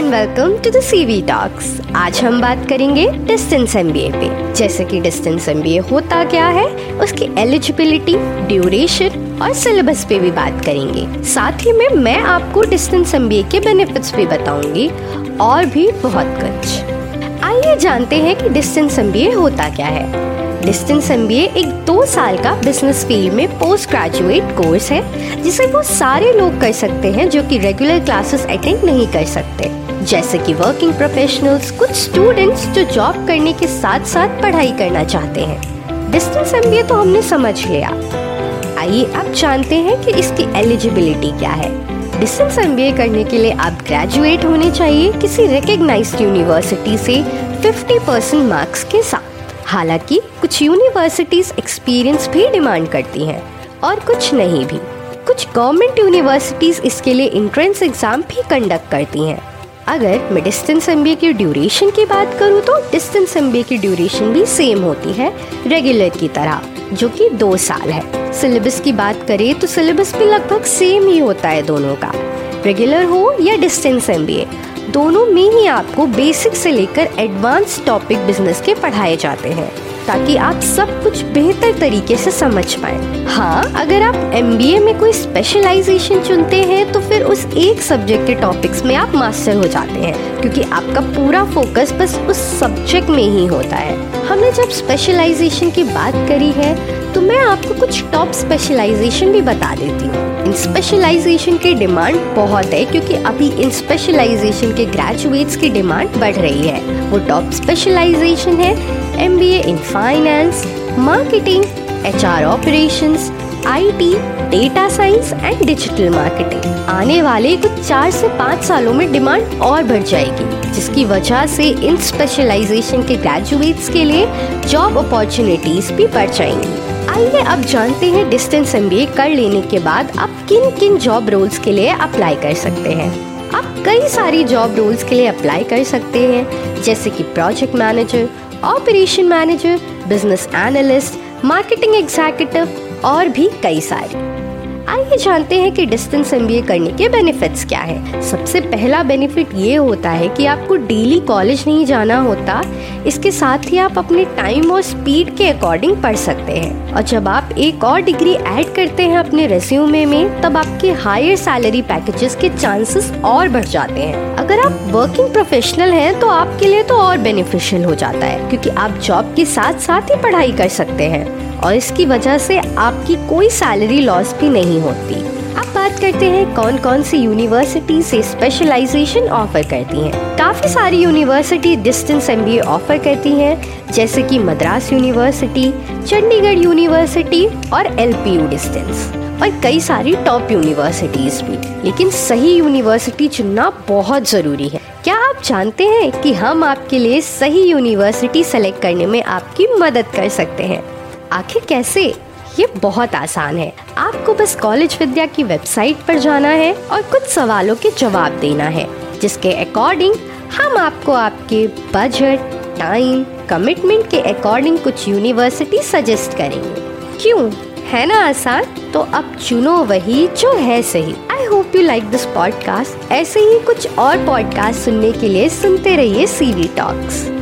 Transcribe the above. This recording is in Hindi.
And welcome to the CV talks आज हम बात करेंगे डिस्टेंस एमबीए पे। जैसे कि डिस्टेंस एमबीए होता क्या है, उसकी एलिजिबिलिटी ड्यूरेशन और सिलेबस पे भी बात करेंगे। साथ ही में मैं आपको डिस्टेंस एमबीए के बेनिफिट्स भी बताऊँगी, और भी बहुत कुछ। आइए जानते हैं कि डिस्टेंस एमबीए होता क्या है। डिस्टेंस एमबीए एक दो साल का बिज़नेस फ़ील्ड में पोस्ट ग्रेजुएट कोर्स है, जिसे वो सारे लोग कर सकते हैं जो कि रेगुलर क्लासेस अटेंड नहीं कर सकते। जैसे कि वर्किंग प्रोफेशनल्स कुछ स्टूडेंट्स जो जॉब करने के साथ साथ पढ़ाई करना चाहते हैं। डिस्टेंस एमबीए तो हमने समझ लिया। आइए अब जानते हैं कि इसकी एलिजिबिलिटी क्या है। डिस्टेंस एमबीए करने के लिए आप ग्रेजुएट होने चाहिए किसी रिकग्नाइज्ड यूनिवर्सिटी से 50 परसेंट मार्क्स के साथ। हालाँकि कुछ यूनिवर्सिटीज एक्सपीरियंस भी डिमांड करती हैं, और कुछ नहीं भी। कुछ गवर्नमेंट यूनिवर्सिटीज इसके लिए इंट्रेंस एग्ज़ाम भी कंडक्ट करती हैं। अगर मैं डिस्टेंस एम की ड्यूरेशन की बात करूँ तो डिस्टेंस एमबीए की ड्यूरेशन भी सेम होती है रेगुलर की तरह, जो कि दो साल है। सिलेबस की बात करें तो सिलेबस भी लगभग सेम ही होता है दोनों का। रेगुलर हो या डिस्टेंस एमबीए दोनों में ही आपको बेसिक से लेकर एडवांस टॉपिक बिज़नेस के पढ़ाए जाते हैं, ताकि आप सब कुछ बेहतर तरीके से समझ पाए। हाँ अगर आप एमबीए में कोई स्पेशलाइजेशन चुनते हैं तो फिर उस एक सब्जेक्ट के टॉपिक्स में आप मास्टर हो जाते हैं, क्योंकि आपका पूरा फोकस बस उस सब्जेक्ट में ही होता है। हमने जब स्पेशलाइजेशन की बात करी है तो मैं आपको कुछ टॉप स्पेशलाइजेशन भी बता देती हूँ। इन स्पेशलाइजेशन के डिमांड बहुत है क्योंकि अभी इन स्पेशलाइजेशन के ग्रेजुएट्स की डिमांड बढ़ रही है। वो टॉप स्पेशलाइजेशन है M B in finance marketing H R operation I T data science and digital marketing आने वाले कुछ चार से पाँच सालों में डिमांड और बढ़ जाएगी, जिसकी वजह से इन स्पेशलाइजेशन के ग्रेजुएट्स के लिए जॉब अपॉर्चुनिटीज़ भी बढ़ जाएँगी। आइए अब जानते हैं डिस्टेंस एम कर लेने के बाद आप किन किन जॉब रोल्स के लिए अप्लाई कर सकते हैं। आप कई सारी जॉब रोल्स के लिए अप्लाई कर सकते हैं, जैसे कि project manager operation manager business analyst marketing executive और भी कई सारे। आइए जानते हैं कि डिस्टेंस एमबीए करने के बेनिफिट्स क्या है। सबसे पहला बेनिफिट ये होता है कि आपको डेली कॉलेज नहीं जाना होता। इसके साथ ही आप अपने टाइम और स्पीड के अकॉर्डिंग पढ़ सकते हैं। और जब आप एक और डिग्री ऐड करते हैं अपने रेज्यूमे में, तब आपके हायर सैलरी पैकेजेस के चांसेस और बढ़ जाते हैं। अगर आप वर्किंग प्रोफेशनल हैं तो आपके लिए तो और बेनिफिशियल हो जाता है, क्योंकि आप जॉब के साथ साथ ही पढ़ाई कर सकते हैं। और इसकी वजह से आपकी कोई सैलरी लॉस भी नहीं होती। करते हैं कौन कौन सी यूनिवर्सिटी से स्पेशलाइजेशन ऑफ़र करती हैं। काफ़ी सारी यूनिवर्सिटी डिस्टेंस एम ऑफ़र करती हैं, जैसे कि मद्रास यूनिवर्सिटी चंडीगढ़ यूनिवर्सिटी और एलपीयू डिस्टेंस और कई सारी टॉप यूनिवर्सिटीज भी। लेकिन सही यूनिवर्सिटी चुनना बहुत ज़रूरी है। क्या आप जानते हैं कि हम आपके लिए सही यूनिवर्सिटी सेलेक्ट करने में आपकी मदद कर सकते हैं? आखिर कैसे? ये बहुत आसान है। आपको बस कॉलेज विद्या की वेबसाइट पर जाना है और कुछ सवालों के जवाब देना है, जिसके अकॉर्डिंग हम आपको आपके बजट टाइम कमिटमेंट के अकॉर्डिंग कुछ यूनिवर्सिटी सजेस्ट करेंगे। क्यों? है ना आसान? तो अब चुनो वही जो है सही। I hope you like this podcast ऐसे ही कुछ और पॉडकास्ट सुनने के लिए सुनते रहिए सीवी टॉक्स